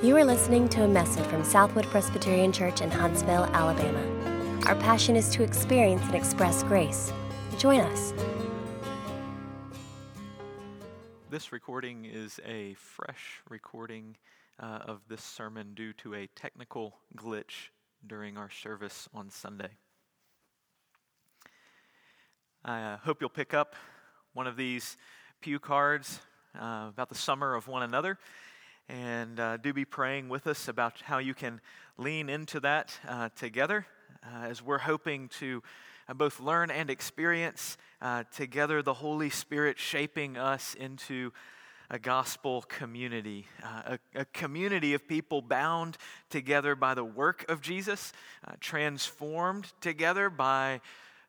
You are listening to a message from Southwood Presbyterian Church in Huntsville, Alabama. Our passion is to experience and express grace. Join us. This recording is a fresh recording uh, of this sermon due to a technical glitch during our service on Sunday. I uh, hope you'll pick up one of these pew cards uh, about the summer of one another and uh, do be praying with us about how you can lean into that uh, together uh, as we're hoping to uh, both learn and experience uh, together the Holy Spirit shaping us into a gospel community, uh, a, a, community of people bound together by the work of Jesus, transformed together by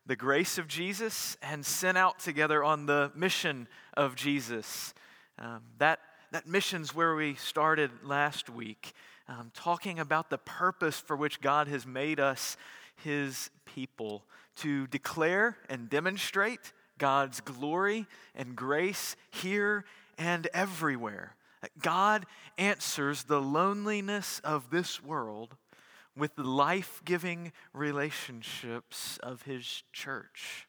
the grace of Jesus, and sent out together on the mission of Jesus. Um, that that mission's where we started last week, um, talking about the purpose for which God has made us his people to declare and demonstrate God's glory and grace here and everywhere. God answers the loneliness of this world with the life giving relationships of his church.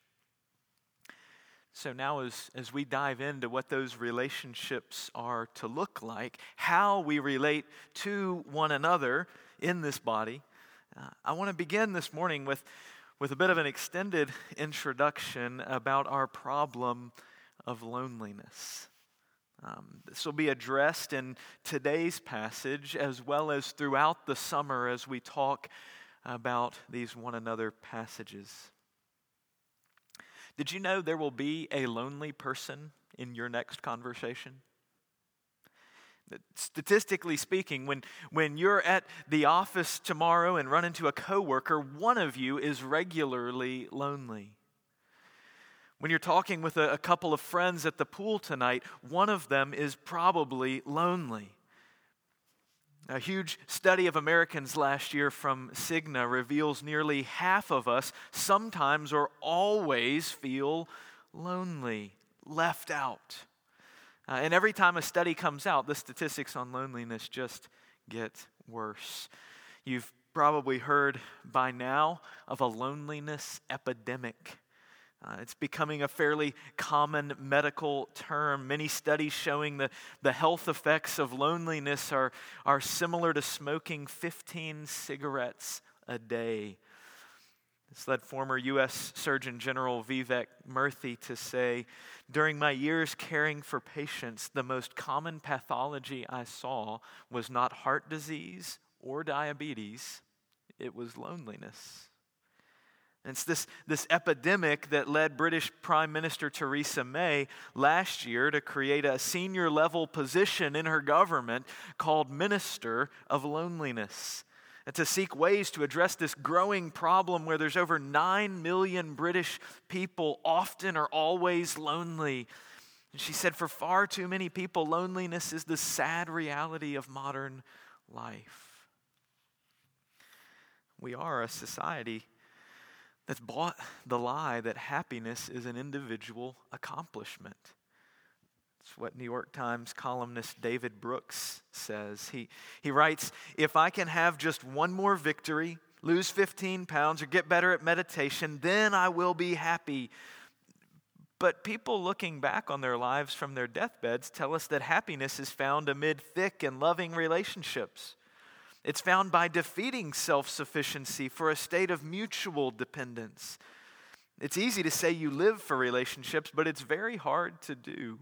So, now as, as we dive into what those relationships are to look like, how we relate to one another in this body, uh, I want to begin this morning with, with a bit of an extended introduction about our problem of loneliness. Um, this will be addressed in today's passage as well as throughout the summer as we talk about these one another passages. Did you know there will be a lonely person in your next conversation? Statistically speaking, when, when you're at the office tomorrow and run into a coworker, one of you is regularly lonely. When you're talking with a, a couple of friends at the pool tonight, one of them is probably lonely. A huge study of Americans last year from Cigna reveals nearly half of us sometimes or always feel lonely, left out. Uh, and every time a study comes out, the statistics on loneliness just get worse. You've probably heard by now of a loneliness epidemic. Uh, it's becoming a fairly common medical term. Many studies showing the, the health effects of loneliness are, are similar to smoking 15 cigarettes a day. This led former U.S. Surgeon General Vivek Murthy to say During my years caring for patients, the most common pathology I saw was not heart disease or diabetes, it was loneliness. It's this, this epidemic that led British Prime Minister Theresa May last year to create a senior level position in her government called Minister of Loneliness. And to seek ways to address this growing problem where there's over 9 million British people often or always lonely. And she said, for far too many people, loneliness is the sad reality of modern life. We are a society that's bought the lie that happiness is an individual accomplishment. It's what New York Times columnist David Brooks says. He, he writes If I can have just one more victory, lose 15 pounds, or get better at meditation, then I will be happy. But people looking back on their lives from their deathbeds tell us that happiness is found amid thick and loving relationships. It's found by defeating self sufficiency for a state of mutual dependence. It's easy to say you live for relationships, but it's very hard to do.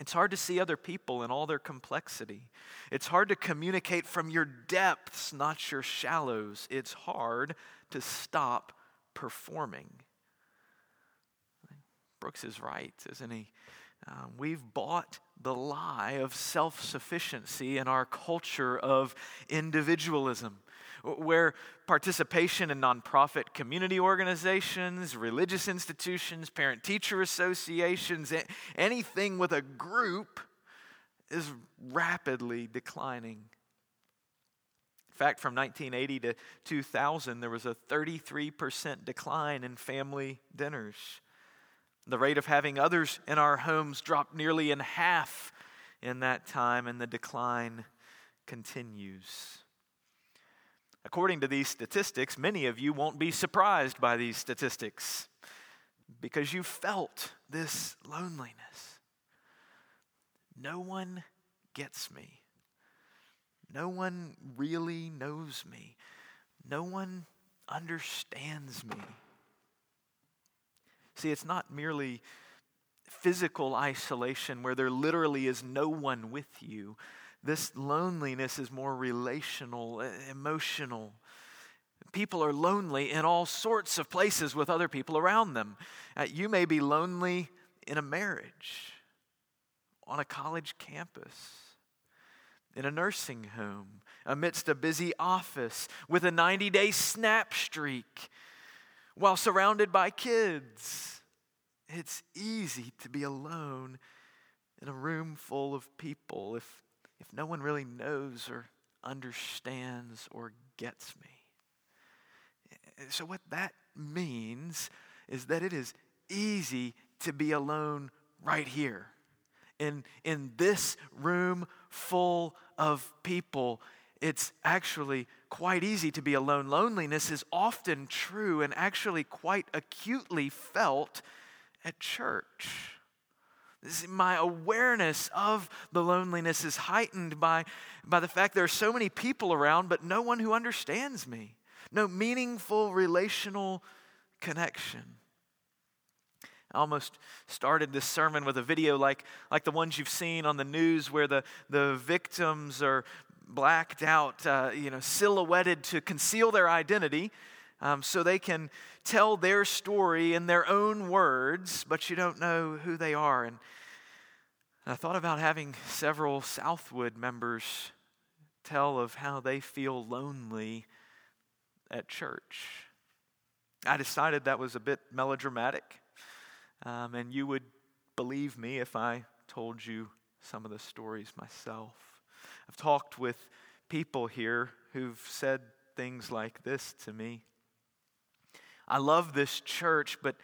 It's hard to see other people in all their complexity. It's hard to communicate from your depths, not your shallows. It's hard to stop performing. Brooks is right, isn't he? Um, we've bought the lie of self sufficiency in our culture of individualism, where participation in nonprofit community organizations, religious institutions, parent teacher associations, anything with a group is rapidly declining. In fact, from 1980 to 2000, there was a 33% decline in family dinners. The rate of having others in our homes dropped nearly in half in that time, and the decline continues. According to these statistics, many of you won't be surprised by these statistics because you felt this loneliness. No one gets me. No one really knows me. No one understands me. See, it's not merely physical isolation where there literally is no one with you. This loneliness is more relational, emotional. People are lonely in all sorts of places with other people around them. Uh, you may be lonely in a marriage, on a college campus, in a nursing home, amidst a busy office, with a 90 day snap streak, while surrounded by kids. It's easy to be alone in a room full of people if, if no one really knows or understands or gets me. So, what that means is that it is easy to be alone right here in, in this room full of people, it's actually quite easy to be alone. Loneliness is often true and actually quite acutely felt at church. My awareness of the loneliness is heightened by, by the fact there are so many people around, but no one who understands me. No meaningful relational connection. I almost started this sermon with a video like, like the ones you've seen on the news where the, the victims are blacked out, uh, you know, silhouetted to conceal their identity um, so they can tell their story in their own words, but you don't know who they are. And I thought about having several Southwood members tell of how they feel lonely at church. I decided that was a bit melodramatic. Um, and you would believe me if I told you some of the stories myself. I've talked with people here who've said things like this to me I love this church, but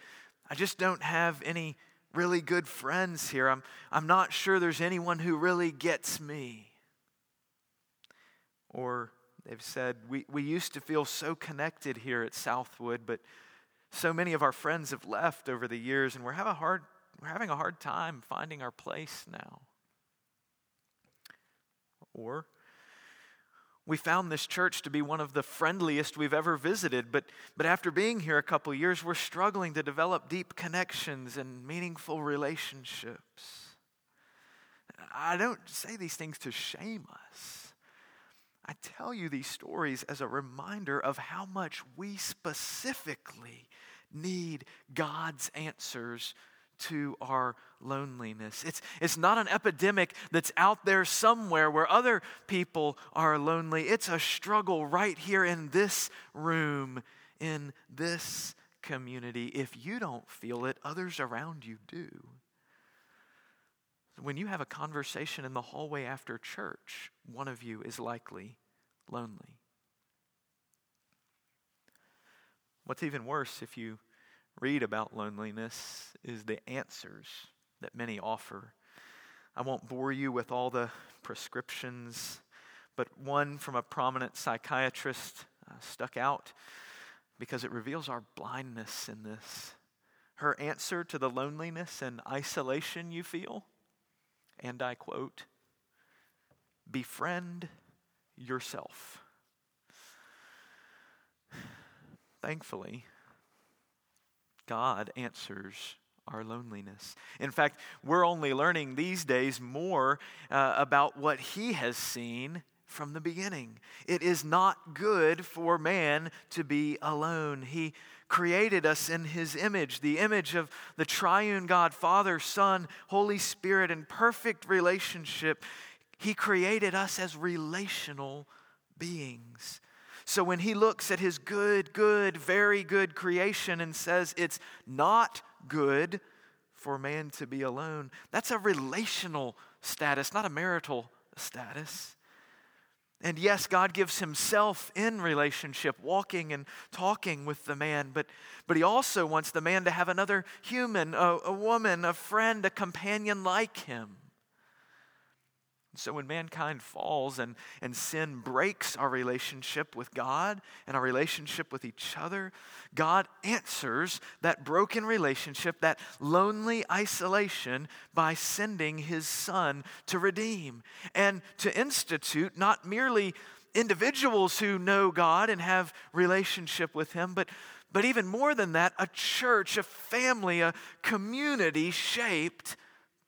I just don't have any really good friends here. I'm, I'm not sure there's anyone who really gets me. Or they've said, we, we used to feel so connected here at Southwood, but so many of our friends have left over the years, and we're having a hard, we're having a hard time finding our place now. Or we found this church to be one of the friendliest we've ever visited, but, but after being here a couple years, we're struggling to develop deep connections and meaningful relationships. I don't say these things to shame us. I tell you these stories as a reminder of how much we specifically need God's answers to our loneliness. It's, it's not an epidemic that's out there somewhere where other people are lonely. It's a struggle right here in this room, in this community. If you don't feel it, others around you do. When you have a conversation in the hallway after church, one of you is likely lonely. What's even worse, if you read about loneliness is the answers that many offer. I won't bore you with all the prescriptions, but one from a prominent psychiatrist uh, stuck out because it reveals our blindness in this. Her answer to the loneliness and isolation you feel, and I quote, befriend yourself. Thankfully, God answers our loneliness. In fact, we're only learning these days more uh, about what He has seen from the beginning. It is not good for man to be alone. He created us in His image, the image of the triune God, Father, Son, Holy Spirit, in perfect relationship. He created us as relational beings. So when he looks at his good, good, very good creation and says it's not good for man to be alone, that's a relational status, not a marital status. And yes, God gives himself in relationship, walking and talking with the man, but, but he also wants the man to have another human, a, a woman, a friend, a companion like him. So when mankind falls and, and sin breaks our relationship with God and our relationship with each other, God answers that broken relationship, that lonely isolation, by sending his Son to redeem and to institute not merely individuals who know God and have relationship with him, but, but even more than that, a church, a family, a community shaped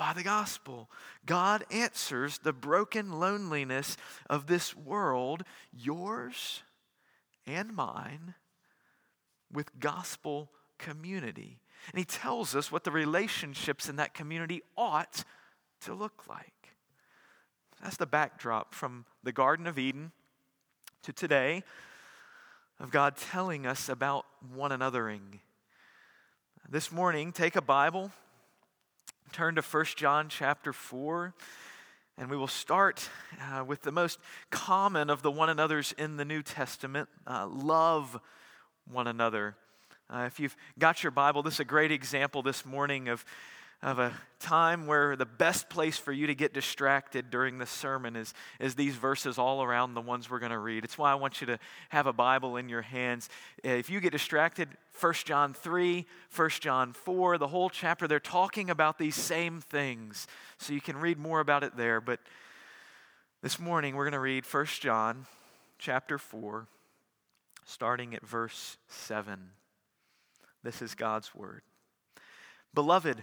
by the gospel. God answers the broken loneliness of this world, yours and mine, with gospel community. And He tells us what the relationships in that community ought to look like. That's the backdrop from the Garden of Eden to today of God telling us about one anothering. This morning, take a Bible turn to 1 John chapter 4, and we will start uh, with the most common of the one another's in the New Testament uh, love one another. Uh, if you've got your Bible, this is a great example this morning of of a time where the best place for you to get distracted during the sermon is, is these verses all around the ones we're going to read. It's why I want you to have a Bible in your hands. Uh, if you get distracted, 1 John 3, 1 John 4, the whole chapter, they're talking about these same things. So you can read more about it there. But this morning we're going to read 1 John chapter 4, starting at verse 7. This is God's word. Beloved,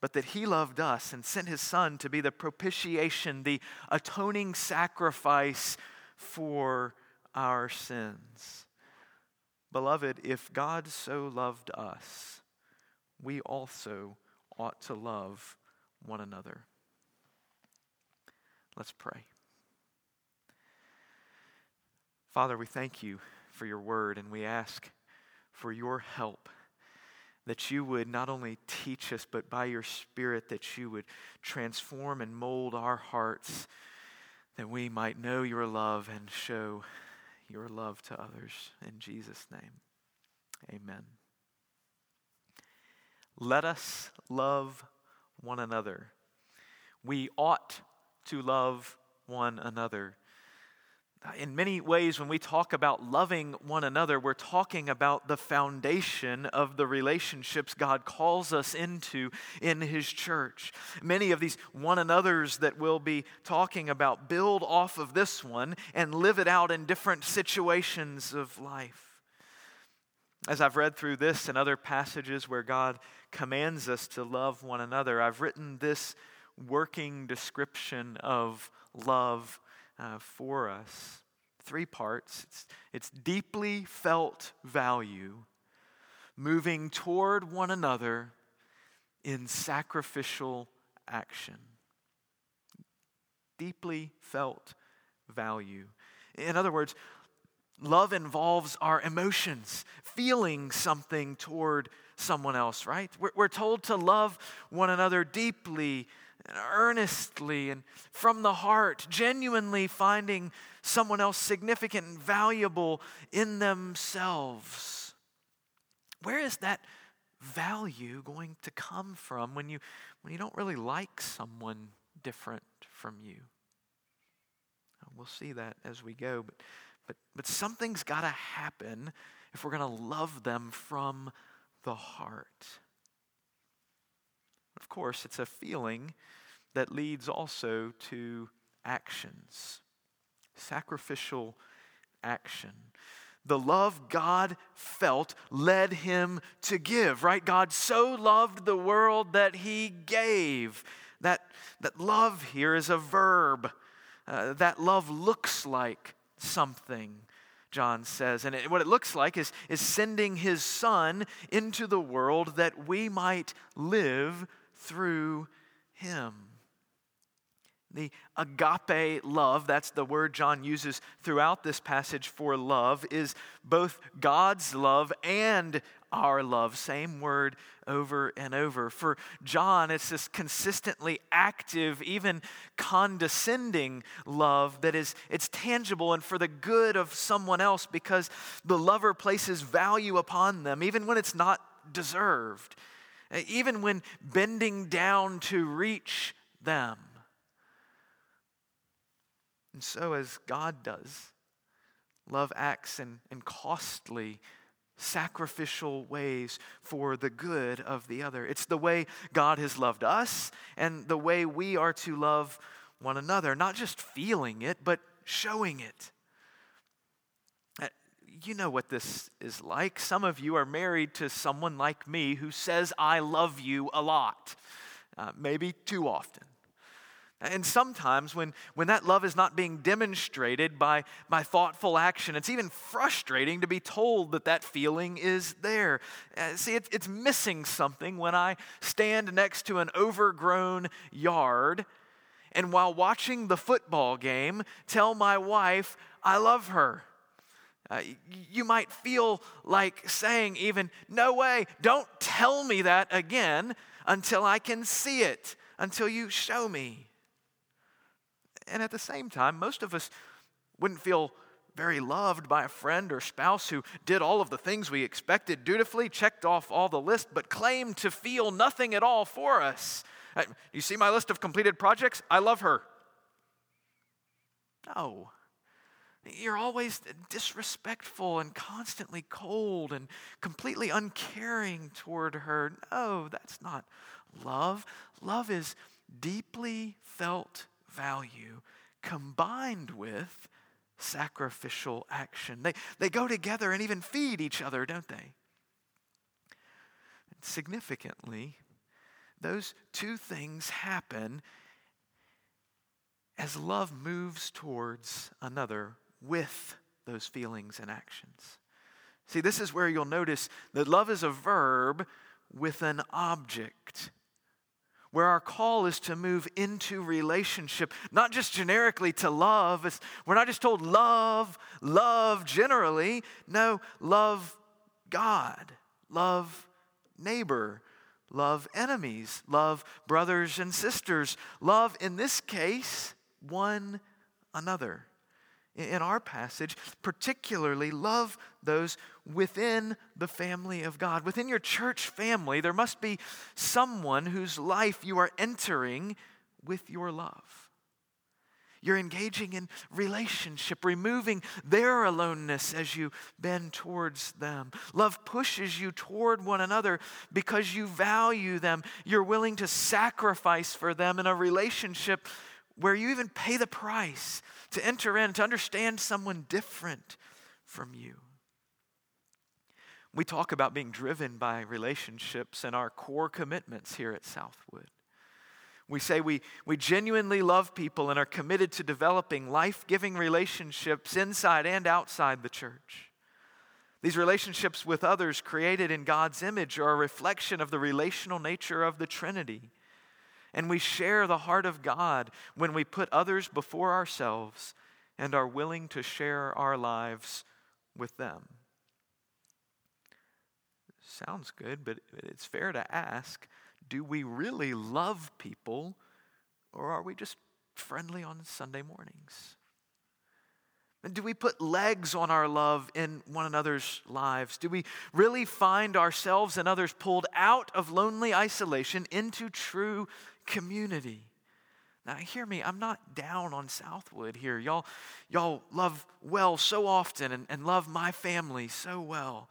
but that he loved us and sent his son to be the propitiation, the atoning sacrifice for our sins. Beloved, if God so loved us, we also ought to love one another. Let's pray. Father, we thank you for your word and we ask for your help that you would not only teach us, but by your Spirit, that you would transform and mold our hearts, that we might know your love and show your love to others. In Jesus' name, amen. Let us love one another. We ought to love one another in many ways, when we talk about loving one another, we're talking about the foundation of the relationships God calls us into in His church. Many of these one another's that we'll be talking about build off of this one and live it out in different situations of life. As I've read through this and other passages where God commands us to love one another, I've written this working description of love uh, for us. Three parts it's, it's deeply felt value, moving toward one another in sacrificial action. Deeply felt value. In other words, love involves our emotions, feeling something toward someone else, right? We're, we're told to love one another deeply earnestly and from the heart, genuinely finding someone else significant and valuable in themselves. Where is that value going to come from when you, when you don't really like someone different from you? Uh, we'll see that as we go, but, but, but something's got to happen if we're going to love them from the heart. Of course, it's a feeling that leads also to actions, sacrificial action. The love God felt led him to give, right? God so loved the world that he gave. That, that love here is a verb. Uh, that love looks like something, John says. And it, what it looks like is, is sending his son into the world that we might live through him. The agape love, that's the word John uses throughout this passage for love, is both God's love and our love. Same word over and over. For John, it's this consistently active, even condescending love that is it's tangible and for the good of someone else because the lover places value upon them, even when it's not deserved, even when bending down to reach them. And so, as God does, love acts in, in costly, sacrificial ways for the good of the other. It's the way God has loved us and the way we are to love one another, not just feeling it, but showing it. Uh, you know what this is like. Some of you are married to someone like me who says, I love you a lot, uh, maybe too often. And sometimes when, when that love is not being demonstrated by, by thoughtful action, it's even frustrating to be told that that feeling is there. Uh, see, it, it's missing something when I stand next to an overgrown yard and while watching the football game, tell my wife I love her. Uh, you might feel like saying, even, no way, don't tell me that again until I can see it, until you show me. And at the same time, most of us wouldn't feel very loved by a friend or spouse who did all of the things we expected dutifully, checked off all the list, but claimed to feel nothing at all for us. Uh, you see my list of completed projects? I love her. No. You're always disrespectful and constantly cold and completely uncaring toward her. No, that's not love. Love is deeply felt value combined with sacrificial action. They, they go together and even feed each other, don't they? significantly, those two things happen as love moves towards another with those feelings and actions. See, this is where you'll notice that love is a verb with an object where our call is to move into relationship, not just generically to love. It's, we're not just told love, love generally. No, love God, love neighbor, love enemies, love brothers and sisters, love, in this case, one another in our passage, particularly love those within the family of God. Within your church family, there must be someone whose life you are entering with your love. You're engaging in relationship, removing their aloneness as you bend towards them. Love pushes you toward one another because you value them. You're willing to sacrifice for them in a relationship where you even pay the price to enter in, to understand someone different from you. We talk about being driven by relationships and our core commitments here at Southwood. We say we, we genuinely love people and are committed to developing life giving relationships inside and outside the church. These relationships with others created in God's image are a reflection of the relational nature of the Trinity. And we share the heart of God when we put others before ourselves and are willing to share our lives with them. Sounds good, but it's fair to ask do we really love people or are we just friendly on Sunday mornings? And do we put legs on our love in one another's lives? Do we really find ourselves and others pulled out of lonely isolation into true community. Now, hear me, I'm not down on Southwood here. Y'all, y'all love well so often and, and love my family so well.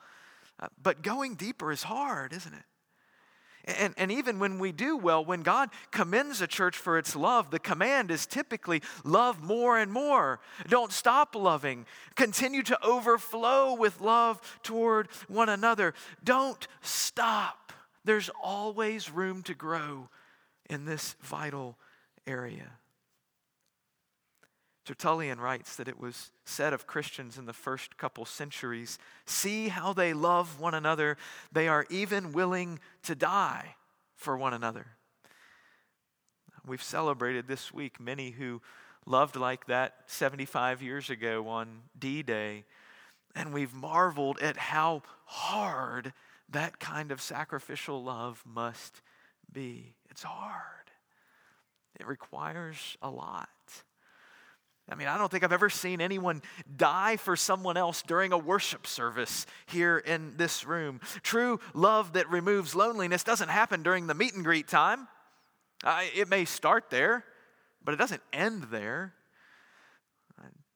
Uh, but going deeper is hard, isn't it? And, and even when we do well, when God commends a church for its love, the command is typically love more and more. Don't stop loving. Continue to overflow with love toward one another. Don't stop. There's always room to grow in this vital area. Tertullian writes that it was said of Christians in the first couple centuries see how they love one another. They are even willing to die for one another. We've celebrated this week many who loved like that 75 years ago on D Day, and we've marveled at how hard that kind of sacrificial love must be. It's hard, it requires a lot. I mean, I don't think I've ever seen anyone die for someone else during a worship service here in this room. True love that removes loneliness doesn't happen during the meet and greet time. Uh, it may start there, but it doesn't end there.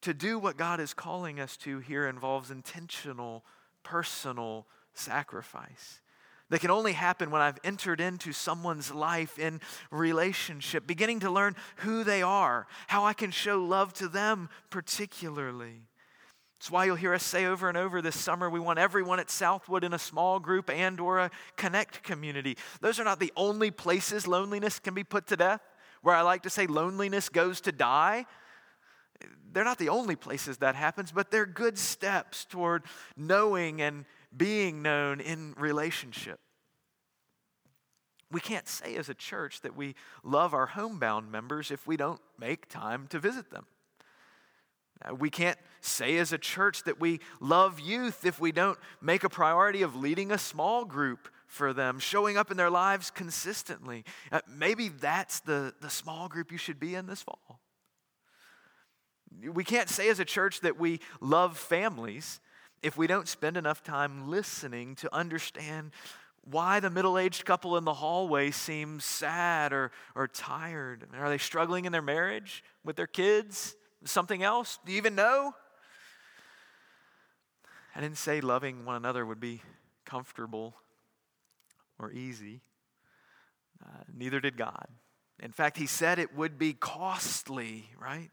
To do what God is calling us to here involves intentional, personal sacrifice that can only happen when I've entered into someone's life in relationship, beginning to learn who they are, how I can show love to them particularly. It's why you'll hear us say over and over this summer we want everyone at Southwood in a small group and or a connect community. Those are not the only places loneliness can be put to death. Where I like to say loneliness goes to die they're not the only places that happens, but they're good steps toward knowing and being known in relationship. We can't say as a church that we love our homebound members if we don't make time to visit them. Uh, we can't say as a church that we love youth if we don't make a priority of leading a small group for them, showing up in their lives consistently. Uh, maybe that's the, the small group you should be in this fall. We can't say as a church that we love families if we don't spend enough time listening to understand why the middle aged couple in the hallway seems sad or, or tired. Are they struggling in their marriage with their kids? Something else? Do you even know? I didn't say loving one another would be comfortable or easy. Uh, neither did God. In fact, He said it would be costly, right?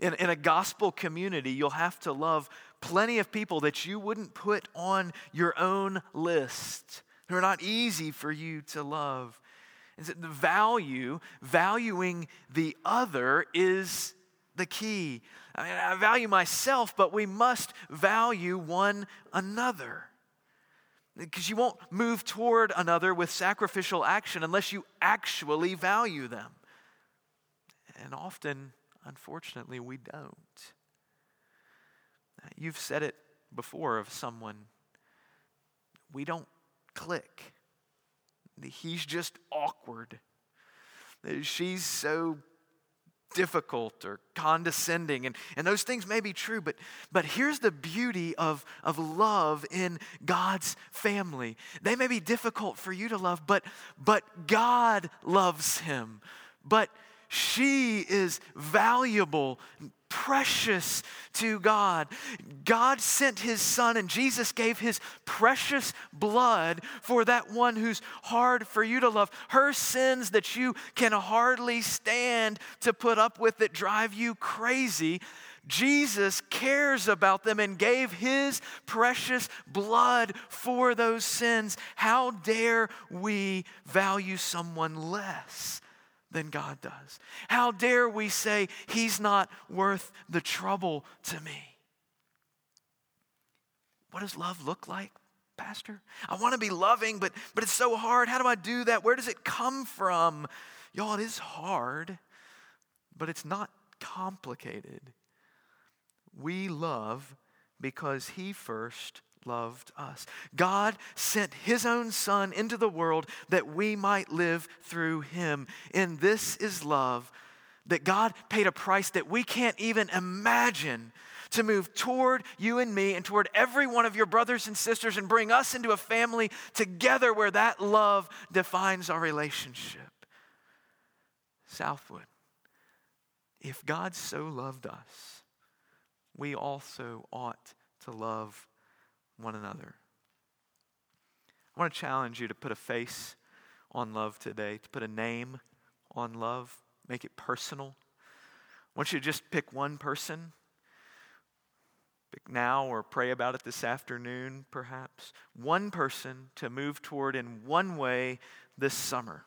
In, in a gospel community, you'll have to love plenty of people that you wouldn't put on your own list, who are not easy for you to love. And so the value, valuing the other, is the key. I mean, I value myself, but we must value one another. Because you won't move toward another with sacrificial action unless you actually value them. And often Unfortunately, we don't. You've said it before of someone. We don't click. He's just awkward. She's so difficult or condescending. And, and those things may be true, but, but here's the beauty of, of love in God's family. They may be difficult for you to love, but, but God loves him. But she is valuable, precious to God. God sent his son, and Jesus gave his precious blood for that one who's hard for you to love. Her sins that you can hardly stand to put up with that drive you crazy. Jesus cares about them and gave his precious blood for those sins. How dare we value someone less? Than God does? How dare we say he's not worth the trouble to me? What does love look like, Pastor? I want to be loving, but, but it's so hard. How do I do that? Where does it come from? Y'all, it is hard, but it's not complicated. We love because he first loved us. God sent his own Son into the world that we might live through him. And this is love that God paid a price that we can't even imagine to move toward you and me and toward every one of your brothers and sisters and bring us into a family together where that love defines our relationship. Southwood, if God so loved us, we also ought to love one another. I want to challenge you to put a face on love today, to put a name on love, make it personal. I want you to just pick one person, pick now or pray about it this afternoon, perhaps. One person to move toward in one way this summer.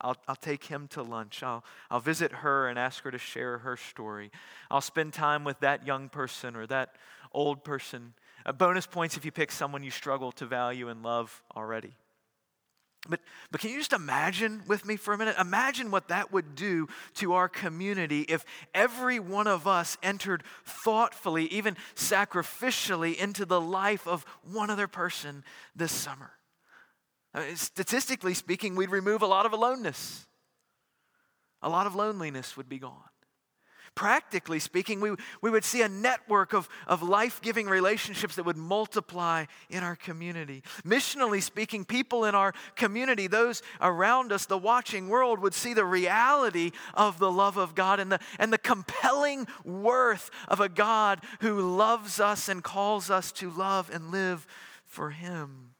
I'll, I'll take him to lunch. I'll, I'll visit her and ask her to share her story. I'll spend time with that young person or that old person bonus points if you pick someone you struggle to value and love already. But, but can you just imagine with me for a minute? Imagine what that would do to our community if every one of us entered thoughtfully, even sacrificially, into the life of one other person this summer. I mean, statistically speaking, we'd remove a lot of aloneness, a lot of loneliness would be gone. Practically speaking, we, we would see a network of, of life giving relationships that would multiply in our community. Missionally speaking, people in our community, those around us, the watching world, would see the reality of the love of God and the, and the compelling worth of a God who loves us and calls us to love and live for Him.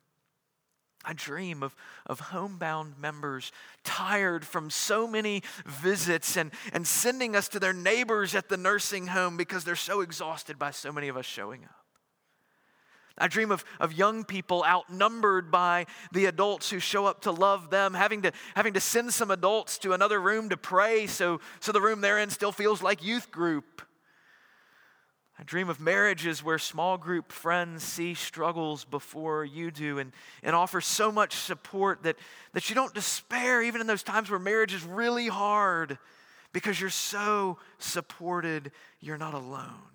I dream of, of homebound members tired from so many visits and, and sending us to their neighbors at the nursing home because they're so exhausted by so many of us showing up. I dream of, of young people outnumbered by the adults who show up to love them, having to, having to send some adults to another room to pray so, so the room they're in still feels like youth group. I dream of marriages where small group friends see struggles before you do and, and offer so much support that, that you don't despair, even in those times where marriage is really hard, because you're so supported, you're not alone.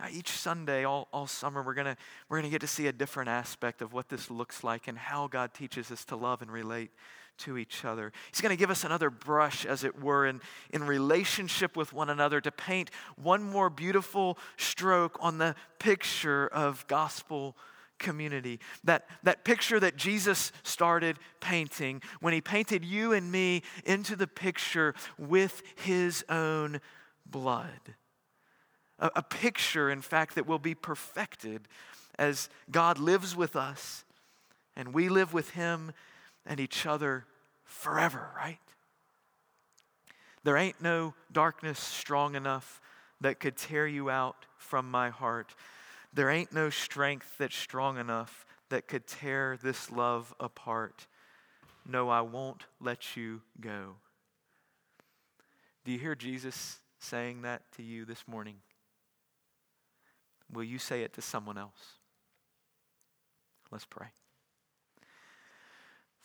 Now, each Sunday, all, all summer, we're going we're going to get to see a different aspect of what this looks like and how God teaches us to love and relate to each other. He's going to give us another brush, as it were, in, in relationship with one another to paint one more beautiful stroke on the picture of gospel community. That, that picture that Jesus started painting when he painted you and me into the picture with his own blood. A, a picture, in fact, that will be perfected as God lives with us and we live with him and each other forever, right? There ain't no darkness strong enough that could tear you out from my heart. There ain't no strength that's strong enough that could tear this love apart. No, I won't let you go. Do you hear Jesus saying that to you this morning? Will you say it to someone else? Let's pray.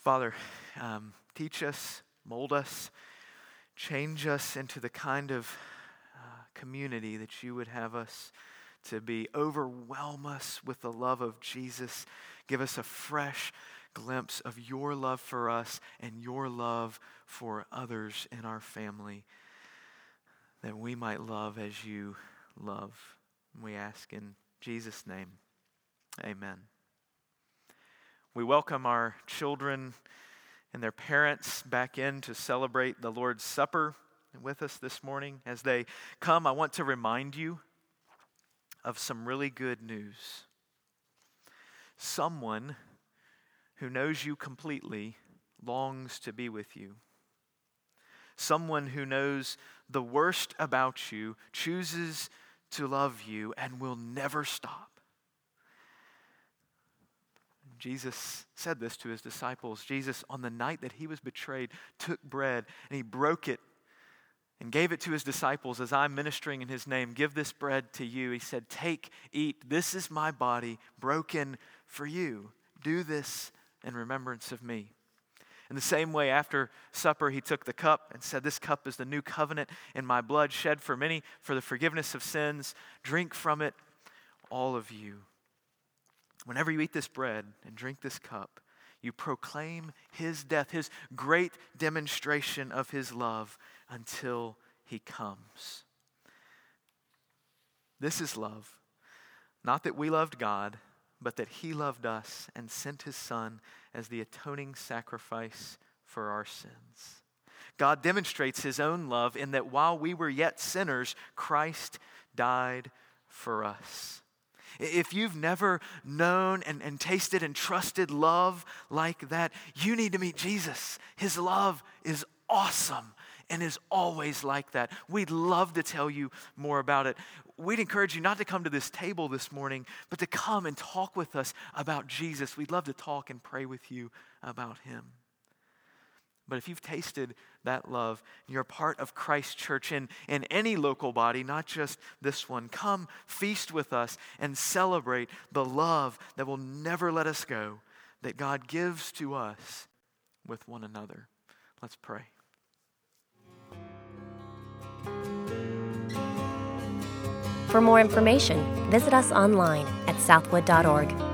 Father, um, teach us, mold us, change us into the kind of uh, community that you would have us to be. Overwhelm us with the love of Jesus. Give us a fresh glimpse of your love for us and your love for others in our family, that we might love as you love. We ask in Jesus' name. Amen. We welcome our children and their parents back in to celebrate the Lord's Supper with us this morning. As they come, I want to remind you of some really good news. Someone who knows you completely longs to be with you. Someone who knows the worst about you chooses to love you and will never stop. Jesus said this to his disciples. Jesus, on the night that he was betrayed, took bread and he broke it and gave it to his disciples as I'm ministering in his name. Give this bread to you. He said, Take, eat. This is my body broken for you. Do this in remembrance of me. In the same way, after supper, he took the cup and said, This cup is the new covenant in my blood, shed for many for the forgiveness of sins. Drink from it, all of you. Whenever you eat this bread and drink this cup, you proclaim his death, his great demonstration of his love until he comes. This is love. Not that we loved God, but that he loved us and sent his son as the atoning sacrifice for our sins. God demonstrates his own love in that while we were yet sinners, Christ died for us. If you've never known and, and tasted and trusted love like that, you need to meet Jesus. His love is awesome and is always like that. We'd love to tell you more about it. We'd encourage you not to come to this table this morning, but to come and talk with us about Jesus. We'd love to talk and pray with you about him. But if you've tasted that love, you're part of Christ church in, in any local body, not just this one, come feast with us and celebrate the love that will never let us go, that God gives to us with one another. Let's pray. For more information, visit us online at southwood.org.